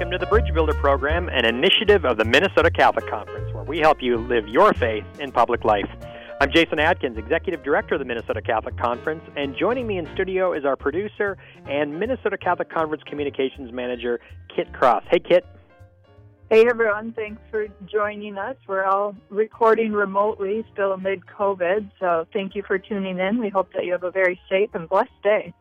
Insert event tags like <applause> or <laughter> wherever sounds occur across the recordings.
welcome to the Bridge Builder Program, an initiative of the Minnesota Catholic Conference, where we help you live your faith in public life. I'm Jason Adkins, Executive Director of the Minnesota Catholic Conference, and joining me in studio is our producer and Minnesota Catholic Conference Communications Manager, Kit Cross. Hey, Kit. Hey everyone, thanks for joining us. We're all recording remotely, still amid COVID, so thank you for tuning in. We hope that you have a very safe and blessed day.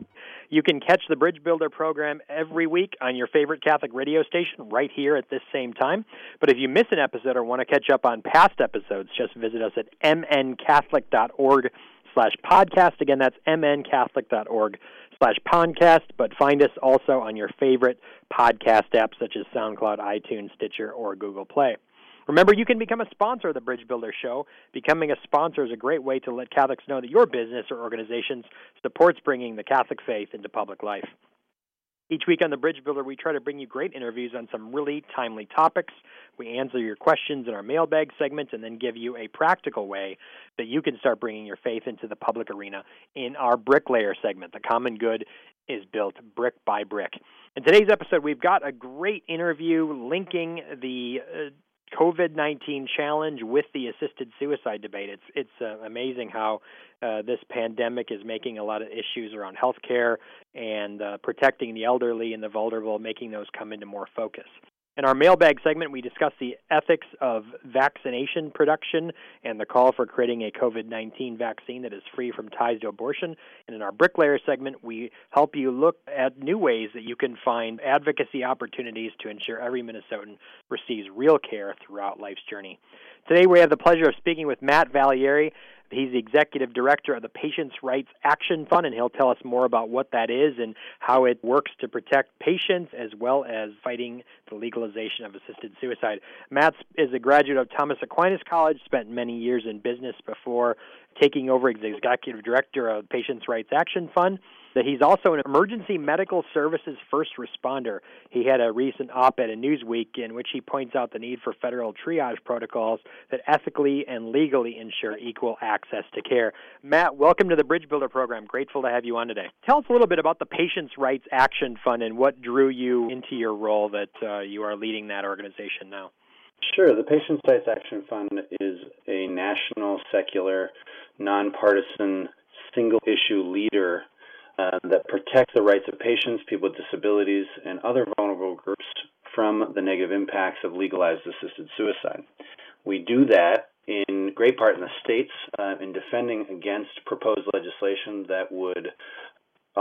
You can catch the Bridge Builder program every week on your favorite Catholic radio station right here at this same time. But if you miss an episode or want to catch up on past episodes, just visit us at mncatholic.org slash podcast. Again, that's mncatholic.org slash podcast, but find us also on your favorite podcast apps such as SoundCloud, iTunes, Stitcher, or Google Play. Remember, you can become a sponsor of the Bridge Builder Show. Becoming a sponsor is a great way to let Catholics know that your business or organization supports bringing the Catholic faith into public life. Each week on the Bridge Builder, we try to bring you great interviews on some really timely topics. We answer your questions in our mailbag segment and then give you a practical way that you can start bringing your faith into the public arena in our Bricklayer segment. The common good is built brick by brick. In today's episode, we've got a great interview linking the uh, COVID nineteen challenge with the assisted suicide debate. It's it's uh, amazing how uh, this pandemic is making a lot of issues around healthcare and uh, protecting the elderly and the vulnerable, making those come into more focus. In our mailbag segment, we discuss the ethics of vaccination production and the call for creating a COVID 19 vaccine that is free from ties to abortion. And in our bricklayer segment, we help you look at new ways that you can find advocacy opportunities to ensure every Minnesotan receives real care throughout life's journey. Today, we have the pleasure of speaking with Matt Vallière. He's the executive director of the Patients' Rights Action Fund, and he'll tell us more about what that is and how it works to protect patients as well as fighting the legalization of assisted suicide. Matt is a graduate of Thomas Aquinas College, spent many years in business before taking over as executive director of Patients' Rights Action Fund that he's also an emergency medical services first responder. He had a recent op ed in Newsweek in which he points out the need for federal triage protocols that ethically and legally ensure equal access to care. Matt, welcome to the Bridge Builder program. Grateful to have you on today. Tell us a little bit about the Patients' Rights Action Fund and what drew you into your role that uh, you are leading that organization now. Sure. The Patients' Rights Action Fund is a national, secular, nonpartisan, single issue leader uh, that protect the rights of patients, people with disabilities, and other vulnerable groups from the negative impacts of legalized assisted suicide. We do that in great part in the states uh, in defending against proposed legislation that would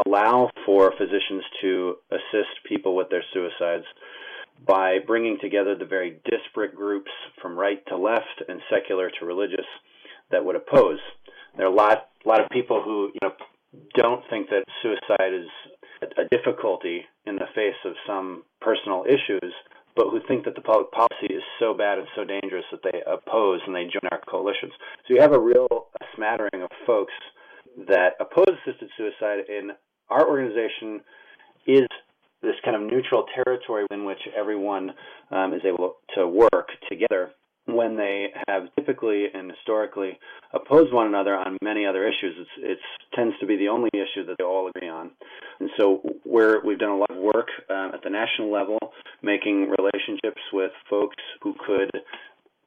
allow for physicians to assist people with their suicides by bringing together the very disparate groups from right to left and secular to religious that would oppose. There are a lot, a lot of people who you know don't think that suicide is a difficulty in the face of some personal issues, but who think that the public policy is so bad and so dangerous that they oppose and they join our coalitions. So you have a real smattering of folks that oppose assisted suicide, and our organization is this kind of neutral territory in which everyone um, is able to work have typically and historically oppose one another on many other issues. It tends to be the only issue that they all agree on. And so we're, we've done a lot of work uh, at the national level, making relationships with folks who could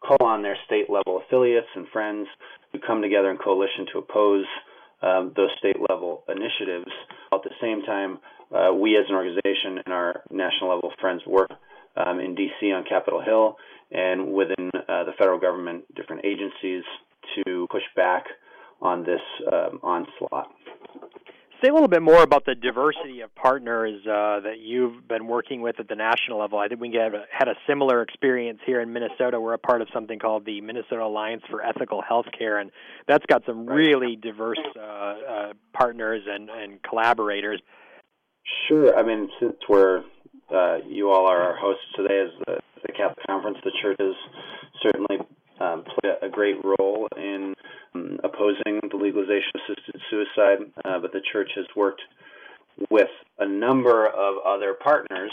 call on their state level affiliates and friends to come together in coalition to oppose um, those state level initiatives. At the same time, uh, we as an organization and our national level friends work um, in D.C. on Capitol Hill and within uh, the federal government, different agencies to push back on this um, onslaught. Say a little bit more about the diversity of partners uh, that you've been working with at the national level. I think we have had a similar experience here in Minnesota. We're a part of something called the Minnesota Alliance for Ethical Healthcare, and that's got some really diverse uh, uh, partners and, and collaborators. Sure. I mean, since we're uh, you all are our hosts today as the, the Catholic Conference. The church has certainly um, played a great role in um, opposing the legalization of assisted suicide, uh, but the church has worked with a number of other partners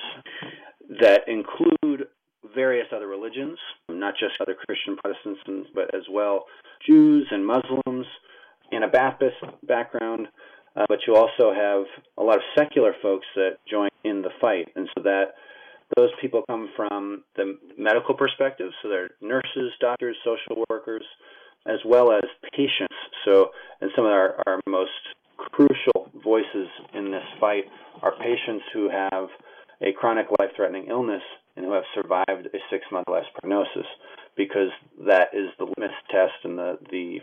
that include various other religions, not just other Christian Protestants, but as well Jews and Muslims, in a Baptist background, uh, but you also have a lot of secular folks that join in the fight, and so that Those people come from the medical perspective, so they're nurses, doctors, social workers, as well as patients. So, and some of our, our most crucial voices in this fight are patients who have a chronic life threatening illness and who have survived a six month less prognosis because that is the litmus test and the, the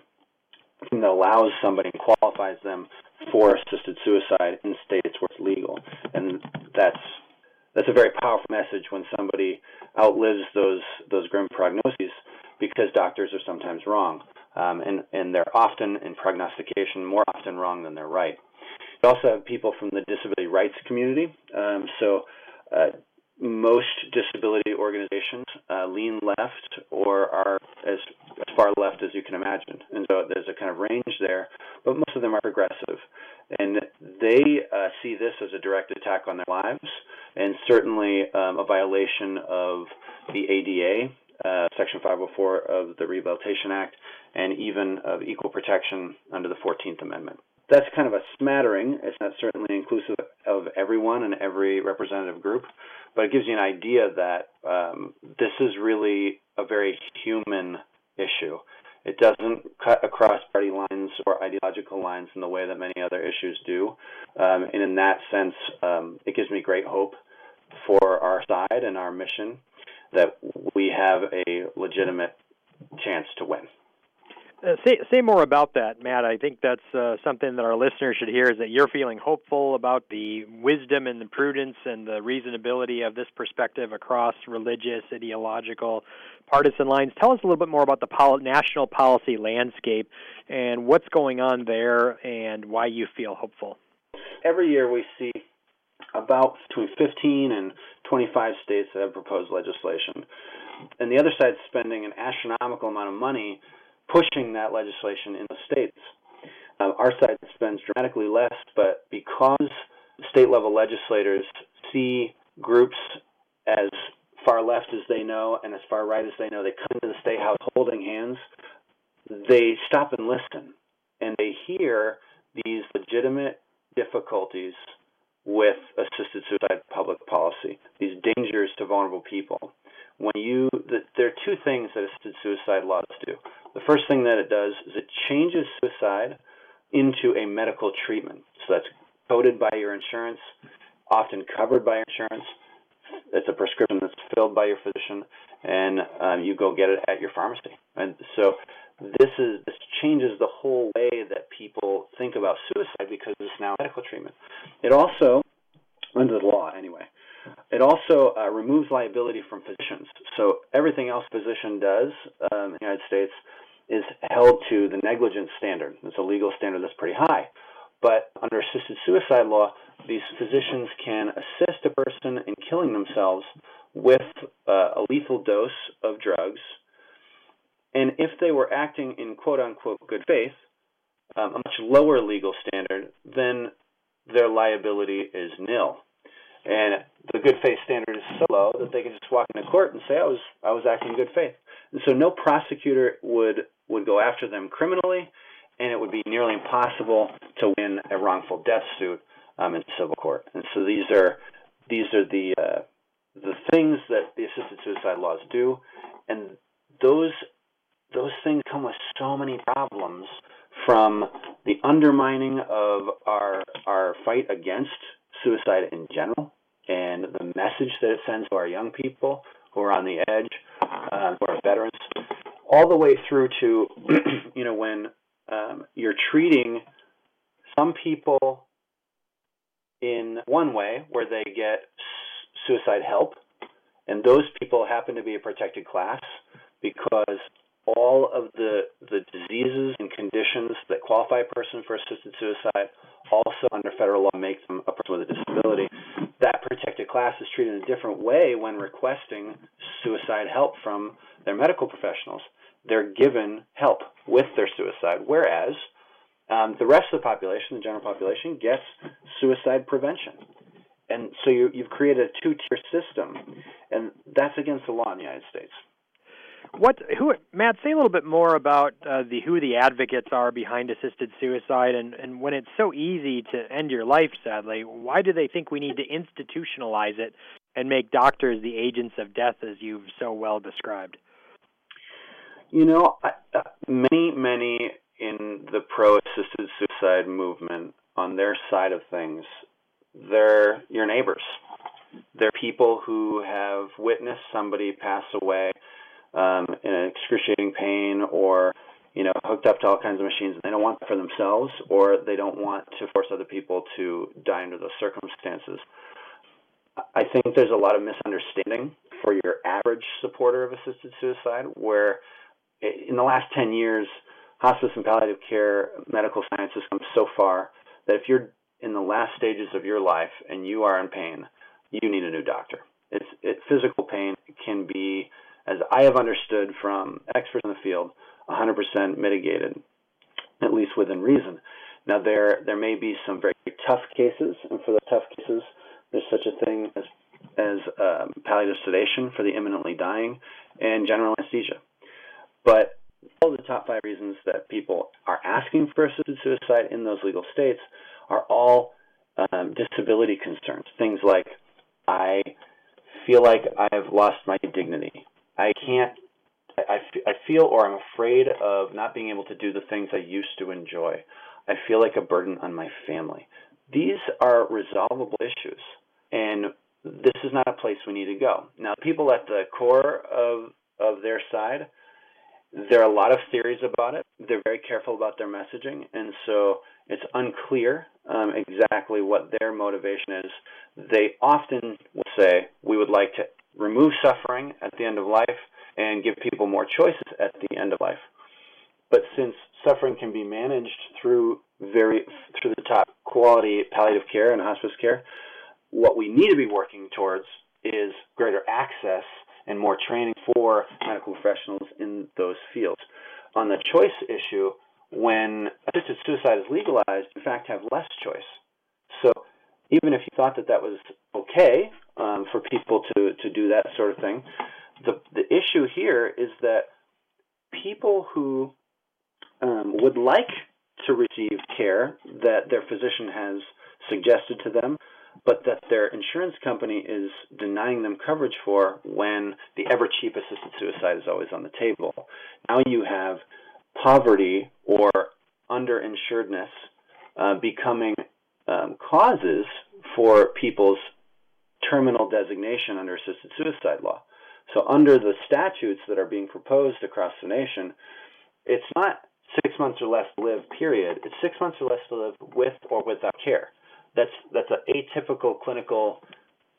that allows somebody and qualifies them for assisted suicide in states where it's legal. And that's that's a very powerful message when somebody outlives those those grim prognoses because doctors are sometimes wrong. Um, and, and they're often in prognostication more often wrong than they're right. We also have people from the disability rights community. Um, so uh, most disability organizations uh, lean left or are as far left as you can imagine. And so there's a kind of range there, but most of them are progressive. And they uh, see this as a direct attack on their lives and certainly um, a violation of the ADA, uh, Section 504 of the Rehabilitation Act, and even of equal protection under the 14th Amendment that's kind of a smattering. It's not certainly inclusive of everyone and every representative group, but it gives you an idea that um, this is really a very human issue. It doesn't cut across party lines or ideological lines in the way that many other issues do. Um, and in that sense, um, it gives me great hope for our side and our mission that we have a legitimate chance to win. Uh, say say more about that, Matt. I think that's uh, something that our listeners should hear. Is that you're feeling hopeful about the wisdom and the prudence and the reasonability of this perspective across religious, ideological, partisan lines. Tell us a little bit more about the pol- national policy landscape and what's going on there, and why you feel hopeful. Every year we see about between 15 and 25 states that have proposed legislation, and the other side's spending an astronomical amount of money pushing that legislation in the states. Uh, our side spends dramatically less, but because state level legislators see groups as far left as they know and as far right as they know, they come to the state house holding hands, they stop and listen and they hear these legitimate difficulties with assisted suicide public policy, these dangers to vulnerable people. When you, the, there are two things that assisted suicide laws do. The first thing that it does is it changes suicide into a medical treatment. So that's coded by your insurance, often covered by insurance. It's a prescription that's filled by your physician, and um, you go get it at your pharmacy. And so this is this changes the whole way that people think about suicide because it's now medical treatment. It also, under the law anyway, it also uh, removes liability from physicians. So everything else physician does um, in the United States is held to the negligence standard. It's a legal standard that's pretty high. But under assisted suicide law, these physicians can assist a person in killing themselves with uh, a lethal dose of drugs. And if they were acting in quote unquote good faith, um, a much lower legal standard, then their liability is nil. And the good faith standard is so low that they can just walk into court and say, I was, I was acting in good faith. And so no prosecutor would would go after them criminally, and it would be nearly impossible to win a wrongful death suit um, in civil court. And so these are these are the uh, the things that the assisted suicide laws do, and those those things come with so many problems from the undermining of our our fight against suicide in general and the message that it sends to our young people who are on the edge, uh, who are veterans, all the way through to, <clears throat> you know, when um, you're treating some people in one way where they get suicide help, and those people happen to be a protected class because all of the the diseases and conditions that qualify a person for assisted suicide also under federal law make them a person with a disability. That protected class is treated in a different way when requesting suicide help from their medical professionals they're given help with their suicide, whereas um, the rest of the population, the general population, gets suicide prevention. And so you, you've created a two-tier system, and that's against the law in the United States. What who Matt say a little bit more about uh, the who the advocates are behind assisted suicide and and when it's so easy to end your life sadly why do they think we need to institutionalize it and make doctors the agents of death, as you've so well described? You know, uh, many, many in the pro assisted suicide movement on their side of things, they're your neighbors. They're people who have witnessed somebody pass away um, in excruciating pain or you know hooked up to all kinds of machines and they don't want that for themselves or they don't want to force other people to die under those circumstances. I think there's a lot of misunderstanding for your average supporter of assisted suicide where in the last 10 years hospice and palliative care medical science has come so far that if you're in the last stages of your life and you are in pain, you need a new doctor. It's it, physical pain can be, as I have understood from experts in the field, 100% mitigated, at least within reason. Now there there may be some very tough cases, and for the tough cases, there's such a thing as as um, palliative sedation for the imminently dying and general anesthesia. But all the top five reasons that people are asking for assisted suicide in those legal states are all um, disability concerns. Things like, I feel like I've lost my dignity. I can't, I, I feel or I'm afraid of not being able to do the things I used to enjoy. I feel like a burden on my family. These are resolvable issues, and this is not a place we need to go. Now, people at the core of, of their side, there are a lot of theories about it. They're very careful about their messaging, and so it's unclear um, exactly what their motivation is. They often will say, We would like to remove suffering at the end of life and give people more choices at the end of life. But since suffering can be managed through very through the top quality palliative care and hospice care, what we need to be working towards is greater access and more training for medical professionals in those fields. On the choice issue, when assisted suicide is legalized, in fact, have less choice. So even if you thought that that was okay um, for people to, to do that sort of thing, the, the issue here is that people who um, would like to receive care that their physician has suggested to them but that their insurance company is denying them coverage for when the ever cheap assisted suicide is always on the table. Now you have poverty or underinsuredness uh, becoming um, causes for people's terminal designation under assisted suicide law. So, under the statutes that are being proposed across the nation, it's not six months or less to live, period. It's six months or less to live with or without care that's that's an atypical clinical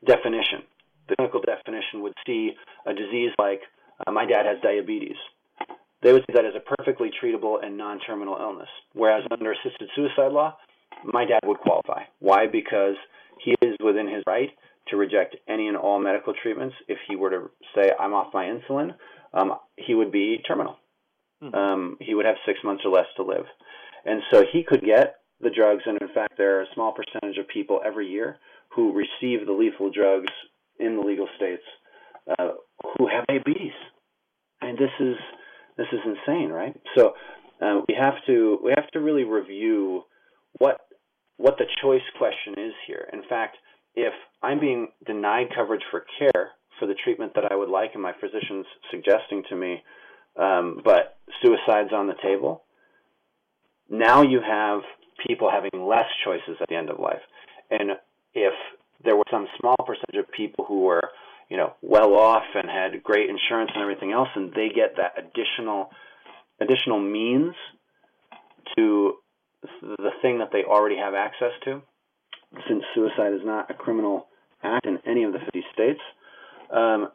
definition. The clinical definition would see a disease like uh, my dad has diabetes. They would see that as a perfectly treatable and non-terminal illness. Whereas under assisted suicide law, my dad would qualify. Why? Because he is within his right to reject any and all medical treatments. If he were to say, "I'm off my insulin," um, he would be terminal. Hmm. Um, he would have six months or less to live, and so he could get the drugs, and in fact, there are a small percentage of people every year who receive the lethal drugs in the legal states uh, who have diabetes, and this is this is insane, right? So uh, we have to we have to really review what what the choice question is here. In fact, if I'm being denied coverage for care for the treatment that I would like, and my physician's suggesting to me, um, but suicide's on the table, now you have people having less choices at the end of life. And if there were some small percentage of people who were, you know, well off and had great insurance and everything else, and they get that additional additional means to the thing that they already have access to, since suicide is not a criminal act in any of the 50 states, um,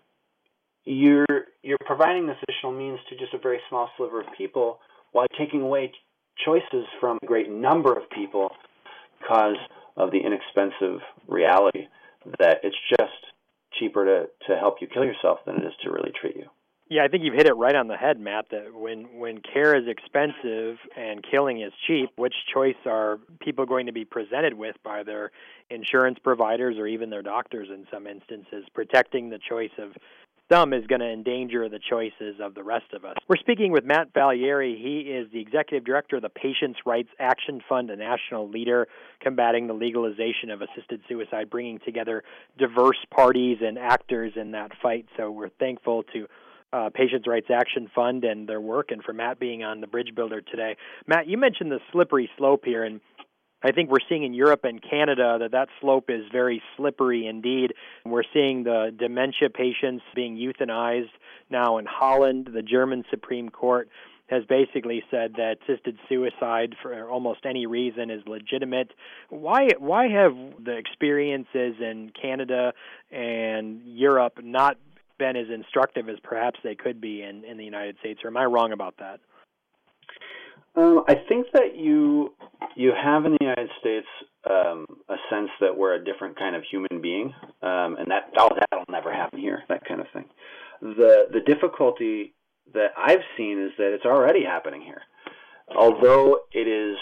you're you're providing this additional means to just a very small sliver of people while taking away choices from a great number of people because of the inexpensive reality that it's just cheaper to, to help you kill yourself than it is to really treat you. Yeah, I think you've hit it right on the head, Matt. That when when care is expensive and killing is cheap, which choice are people going to be presented with by their insurance providers or even their doctors in some instances? Protecting the choice of some is going to endanger the choices of the rest of us. We're speaking with Matt Vallière. He is the executive director of the Patients' Rights Action Fund, a national leader combating the legalization of assisted suicide, bringing together diverse parties and actors in that fight. So we're thankful to uh, Patients' Rights Action Fund and their work, and for Matt being on the Bridge Builder today. Matt, you mentioned the slippery slope here, and I think we're seeing in Europe and Canada that that slope is very slippery indeed. We're seeing the dementia patients being euthanized now in Holland. The German Supreme Court has basically said that assisted suicide for almost any reason is legitimate. Why why have the experiences in Canada and Europe not been as instructive as perhaps they could be in, in the United States, or am I wrong about that? Um, I think that you you have in the United States um, a sense that we're a different kind of human being, um, and that oh, that'll never happen here, that kind of thing. The the difficulty that I've seen is that it's already happening here. Although it is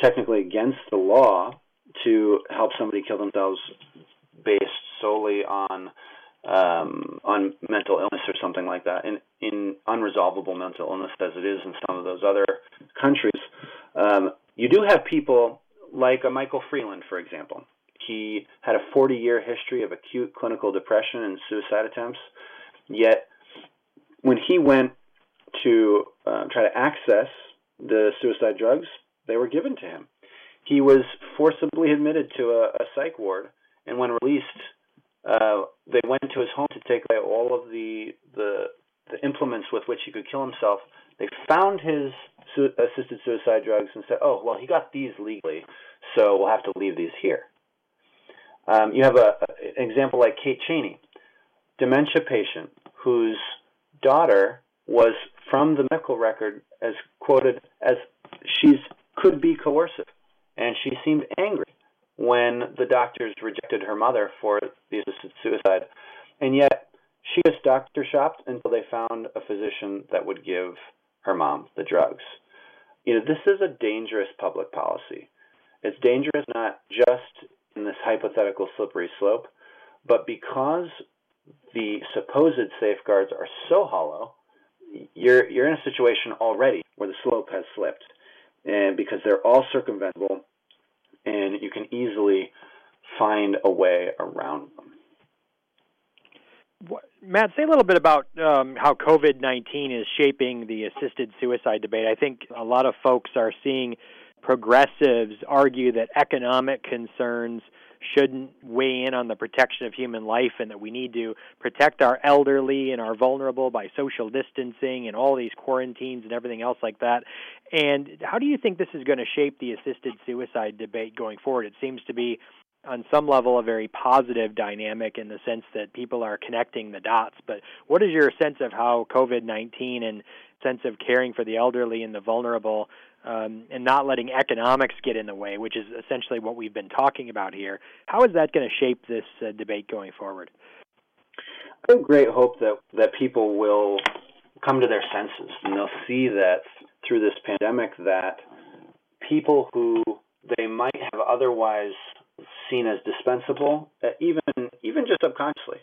technically against the law to help somebody kill themselves based solely on um, on mental illness or something like that, in, in unresolvable mental illness as it is in some of those other countries, um, you do have people like a Michael Freeland, for example. He had a 40 year history of acute clinical depression and suicide attempts, yet when he went to uh, try to access the suicide drugs, they were given to him. He was forcibly admitted to a, a psych ward, and when released, uh, they went to his home to take away all of the, the the implements with which he could kill himself. They found his su- assisted suicide drugs and said, "Oh, well, he got these legally, so we'll have to leave these here." Um, you have a, an example like Kate Cheney, dementia patient whose daughter was from the medical record as quoted as she's could be coercive, and she seemed angry when the doctors rejected her mother for the assisted suicide. And yet, she just doctor shopped until they found a physician that would give her mom the drugs. You know, this is a dangerous public policy. It's dangerous not just in this hypothetical slippery slope, but because the supposed safeguards are so hollow, you're you're in a situation already where the slope has slipped, and because they're all circumventable, and you can easily find a way around them. Matt, say a little bit about um, how COVID 19 is shaping the assisted suicide debate. I think a lot of folks are seeing progressives argue that economic concerns shouldn't weigh in on the protection of human life and that we need to protect our elderly and our vulnerable by social distancing and all these quarantines and everything else like that. And how do you think this is going to shape the assisted suicide debate going forward? It seems to be on some level a very positive dynamic in the sense that people are connecting the dots. But what is your sense of how COVID 19 and sense of caring for the elderly and the vulnerable um, and not letting economics get in the way, which is essentially what we've been talking about here, how is that going to shape this uh, debate going forward? I have great hope that, that people will come to their senses and they'll see that through this pandemic that people who they might have otherwise seen as dispensable, uh, even even just subconsciously,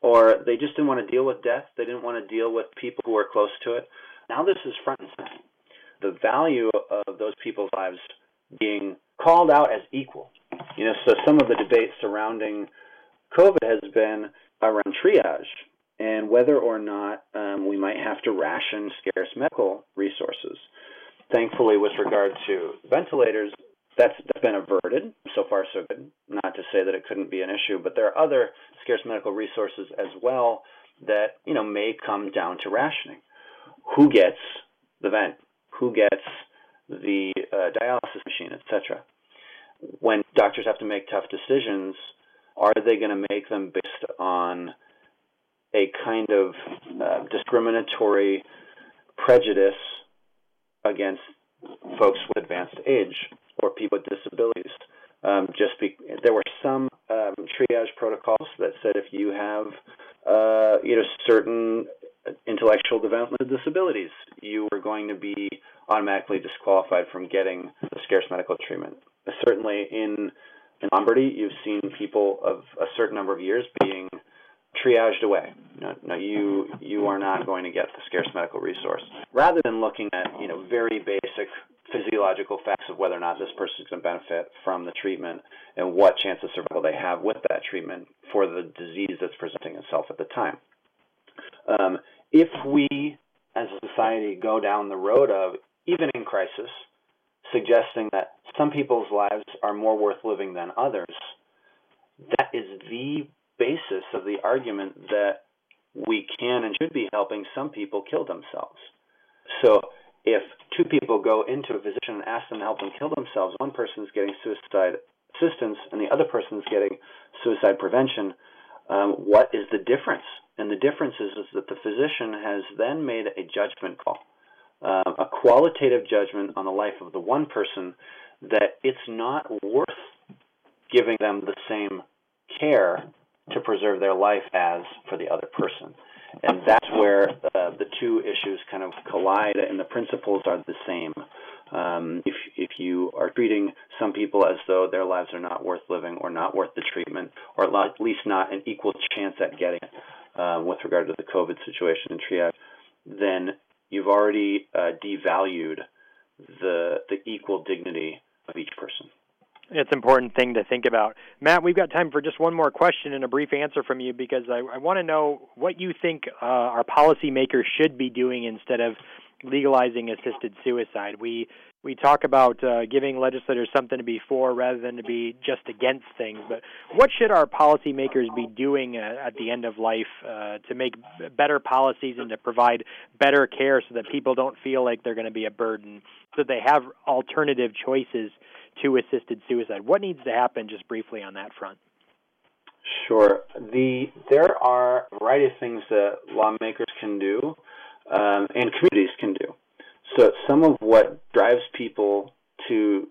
or they just didn't want to deal with death. They didn't want to deal with people who were close to it. Now this is front and center. The value of those people's lives being called out as equal. You know, so some of the debate surrounding COVID has been around triage and whether or not um, we might have to ration scarce medical resources. Thankfully, with regard to ventilators, that's, been averted. So far, so good. Not to say that it couldn't be an issue, but there are other scarce medical resources as well that you know may come down to rationing. Who gets the vent? Who gets the uh, dialysis machine, etc. When doctors have to make tough decisions, are they going to make them based on a kind of uh, discriminatory prejudice against folks with advanced age or people with disabilities. Um, just be, there were some um, triage protocols that said if you have uh, you know certain intellectual developmental disabilities, you are going to be automatically disqualified from getting the scarce medical treatment. Certainly in in Lombardy, you've seen people of a certain number of years being triaged away no, no, you you are not going to get the scarce medical resource. Rather than looking at you know very basic physiological facts of whether or not this person is going to benefit from the treatment and what chance of survival they have with that treatment for the disease that's presenting itself at the time. Um, if we, as a society, go down the road of even in crisis, suggesting that some people's lives are more worth living than others, that is the basis of the argument that we can and should be helping some people kill themselves. So if two people go into a physician and ask them to help them kill themselves, one person is getting suicide assistance and the other person is getting suicide prevention, um, what is the difference? And the difference is, is that the physician has then made a judgment call, uh, a qualitative judgment on the life of the one person that it's not worth giving them the same care to preserve their life as for the other person. And that's where uh, the two issues kind of collide, and the principles are the same. Um, if if you are treating some people as though their lives are not worth living or not worth the treatment, or at least not an equal chance at getting it, uh, with regard to the COVID situation in triage, then you've already uh, devalued the the equal dignity of each person. It's an important thing to think about. Matt, we've got time for just one more question and a brief answer from you because I, I want to know what you think uh, our policymakers should be doing instead of legalizing assisted suicide. We we talk about uh, giving legislators something to be for rather than to be just against things. But what should our policymakers be doing uh, at the end of life uh, to make better policies and to provide better care so that people don't feel like they're going to be a burden, so they have alternative choices to assisted suicide. What needs to happen, just briefly, on that front? Sure. The there are a variety of things that lawmakers can do um, and communities can do. So some of what drives people to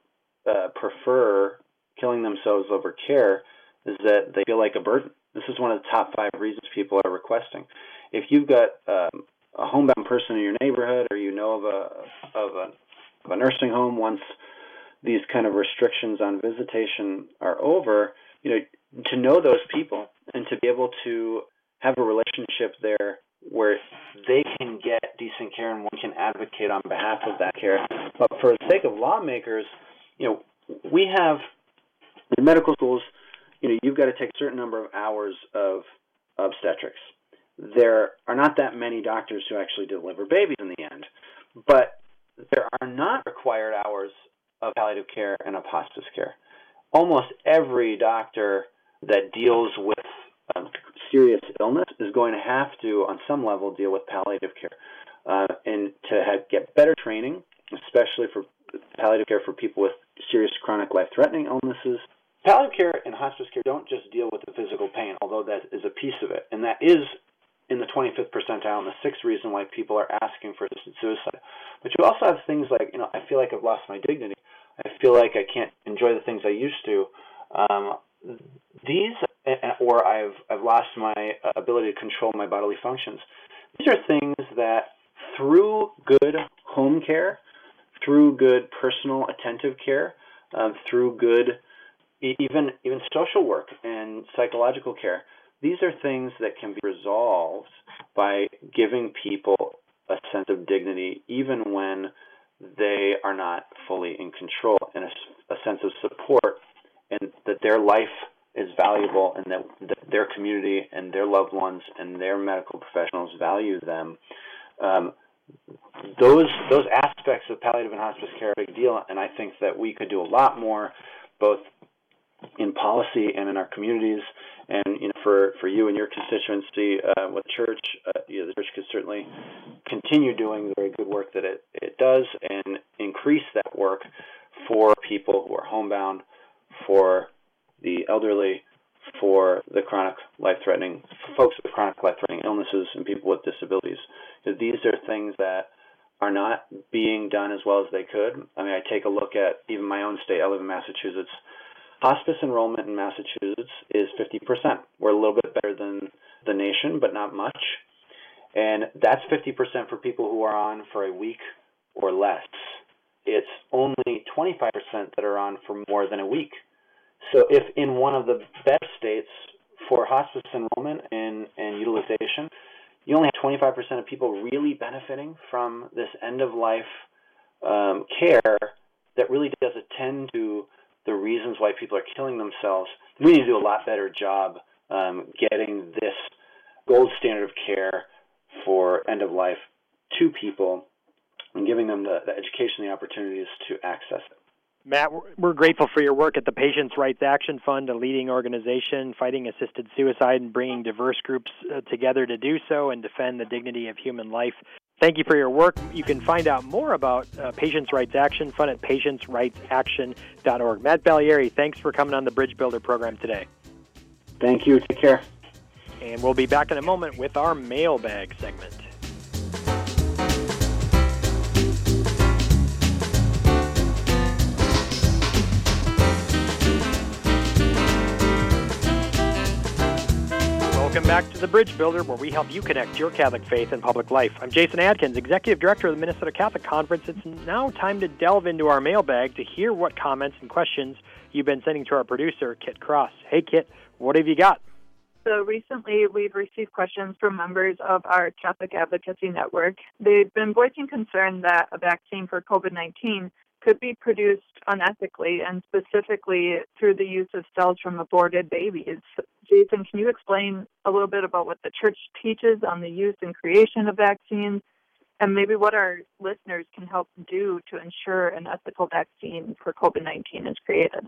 uh, prefer killing themselves over care is that they feel like a burden. This is one of the top five reasons people are requesting. If you've got um, a homebound person in your neighborhood, or you know of a of a, of a nursing home, once these kind of restrictions on visitation are over, you know, to know those people and to be able to have a relationship there where they can get decent care and one advocate on behalf of that care. But for the sake of lawmakers, you know, we have in medical schools, you know, you've got to take a certain number of hours of obstetrics. There are not that many doctors who actually deliver babies in the end, but there are not required hours of palliative care and of hospice care. Almost every doctor that deals with um, serious illness is going to have to, on some level, deal with palliative care. Uh, and to have, get better training, especially for palliative care for people with serious chronic life threatening illnesses. Palliative care and hospice care don't just deal with the physical pain, although that is a piece of it. And that is in the 25th percentile and the sixth reason why people are asking for assisted suicide. But you also have things like, you know, I feel like I've lost my dignity. I feel like I can't enjoy the things I used to. Um, these, or I've I've lost my ability to control my bodily functions. These are things that, through good home care, through good personal attentive care, um, through good even even social work and psychological care, these are things that can be resolved by giving people a sense of dignity, even when they are not fully in control and a, a sense of support and that their life is valuable and that, that, their community and their loved ones and their medical professionals value them. Um, those those aspects of palliative and hospice care are a big deal, and I think that we could do a lot more, both in policy and in our communities. And you know, for, for you and your constituency uh, with church, uh, you know, the church could certainly continue doing the very good work that it, it does and increase that work for people who are homebound, for the elderly, for the chronic life-threatening folks with chronic life-threatening illnesses and people with disabilities. These are things that are not being done as well as they could. I mean, I take a look at even my own state. I live in Massachusetts Hospice enrollment in Massachusetts is 50%. We're a little bit better than the nation, but not much. And that's 50% for people who are on for a week or less. It's only 25% that are on for more than a week. So if in one of the best states for hospice enrollment and, and utilization, you only have 25% of people really benefiting from this end of life um, care that really does attend to the reasons why people are killing themselves. We need to do a lot better job um, getting this gold standard of care for end of life to people and giving them the, the education, the opportunities to access it. Matt, we're grateful for your work at the Patients' Rights Action Fund, a leading organization fighting assisted suicide and bringing diverse groups uh, together to do so and defend the dignity of human life. Thank you for your work. You can find out more about uh, Patients' Rights Action Fund at patientsrightsaction.org. Matt Vallière, thanks for coming on the Bridge Builder program today. Thank you. Take care. And we'll be back in a moment with our mailbag segment. Back to the Bridge Builder, where we help you connect your Catholic faith and public life. I'm Jason Adkins, Executive Director of the Minnesota Catholic Conference. It's now time to delve into our mailbag to hear what comments and questions you've been sending to our producer, Kit Cross. Hey, Kit, what have you got? So recently, we've received questions from members of our Catholic Advocacy Network. They've been voicing concern that a vaccine for COVID 19 could be produced unethically and specifically through the use of cells from aborted babies. Jason, can you explain a little bit about what the church teaches on the use and creation of vaccines and maybe what our listeners can help do to ensure an ethical vaccine for COVID 19 is created?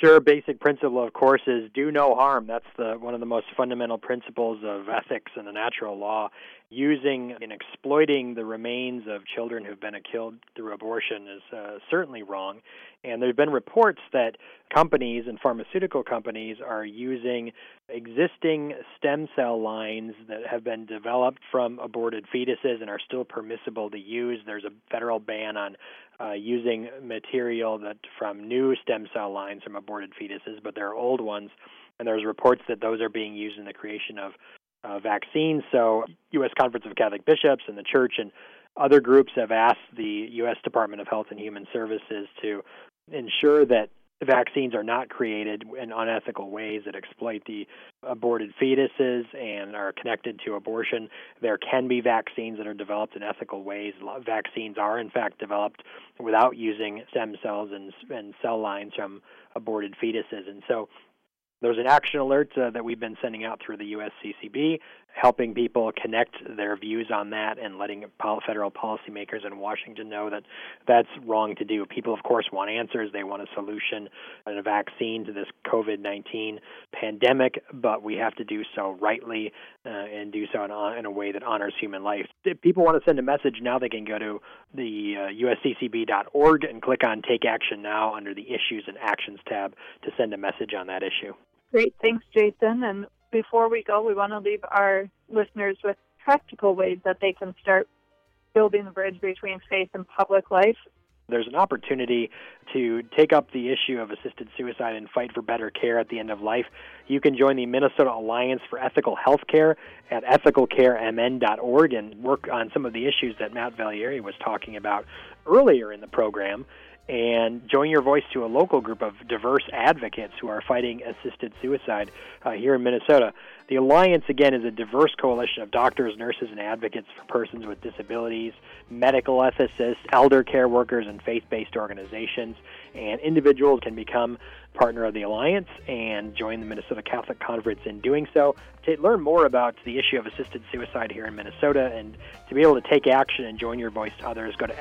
Sure, basic principle, of course, is do no harm. That's the one of the most fundamental principles of ethics and the natural law. Using and exploiting the remains of children who've been killed through abortion is uh, certainly wrong. And there have been reports that companies and pharmaceutical companies are using existing stem cell lines that have been developed from aborted fetuses and are still permissible to use. There's a federal ban on uh, using material that from new stem cell lines from aborted fetuses, but there are old ones, and there's reports that those are being used in the creation of uh, vaccines. So, U.S. Conference of Catholic Bishops and the Church and other groups have asked the U.S. Department of Health and Human Services to ensure that vaccines are not created in unethical ways that exploit the aborted fetuses and are connected to abortion. There can be vaccines that are developed in ethical ways. Vaccines are, in fact, developed without using stem cells and, and cell lines from aborted fetuses. And so there's an action alert uh, that we've been sending out through the USCCB, helping people connect their views on that and letting federal policymakers in Washington know that that's wrong to do. People, of course, want answers. They want a solution and a vaccine to this COVID 19 pandemic, but we have to do so rightly uh, and do so in, in, a way that honors human life. If people want to send a message now, they can go to the uh, usccb.org and click on Take Action Now under the Issues and Actions tab to send a message on that issue. Great. Thanks, Jason. And before we go, we want to leave our listeners with practical ways that they can start building the bridge between faith and public life. There's an opportunity to take up the issue of assisted suicide and fight for better care at the end of life. You can join the Minnesota Alliance for Ethical Healthcare at ethicalcaremn.org and work on some of the issues that Matt Vallière was talking about earlier in the program and join your voice to a local group of diverse advocates who are fighting assisted suicide uh, here in Minnesota. The Alliance, again, is a diverse coalition of doctors, nurses, and advocates for persons with disabilities, medical ethicists, elder care workers, and faith based organizations. And individuals can become partner of the Alliance and join the Minnesota Catholic Conference in doing so. To learn more about the issue of assisted suicide here in Minnesota and to be able to take action and join your voice to others, go to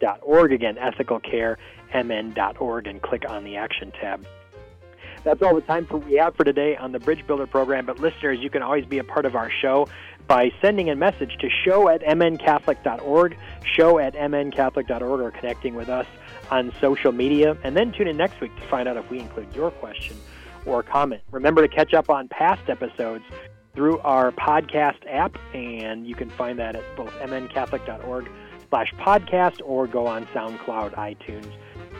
ethicalcaremn.org. Again, ethicalcaremn.org and click on the Action tab. That's all the time for we have for today on the Bridge Builder program. But listeners, you can always be a part of our show by sending a message to show at mncatholic.org, show at mncatholic.org, or connecting with us on social media. And then tune in next week to find out if we include your question or comment. Remember to catch up on past episodes through our podcast app, and you can find that at both mncatholic.org slash podcast or go on SoundCloud, iTunes,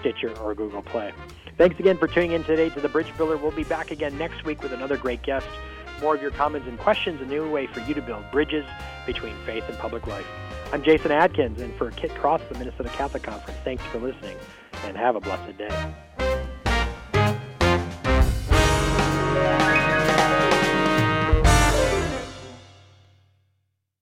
Stitcher, or Google Play. Thanks again for tuning in today to The Bridge Builder. We'll be back again next week with another great guest. More of your comments and questions, a new way for you to build bridges between faith and public life. I'm Jason Adkins, and for Kit Cross, the Minnesota Catholic Conference, thanks for listening, and have a blessed day.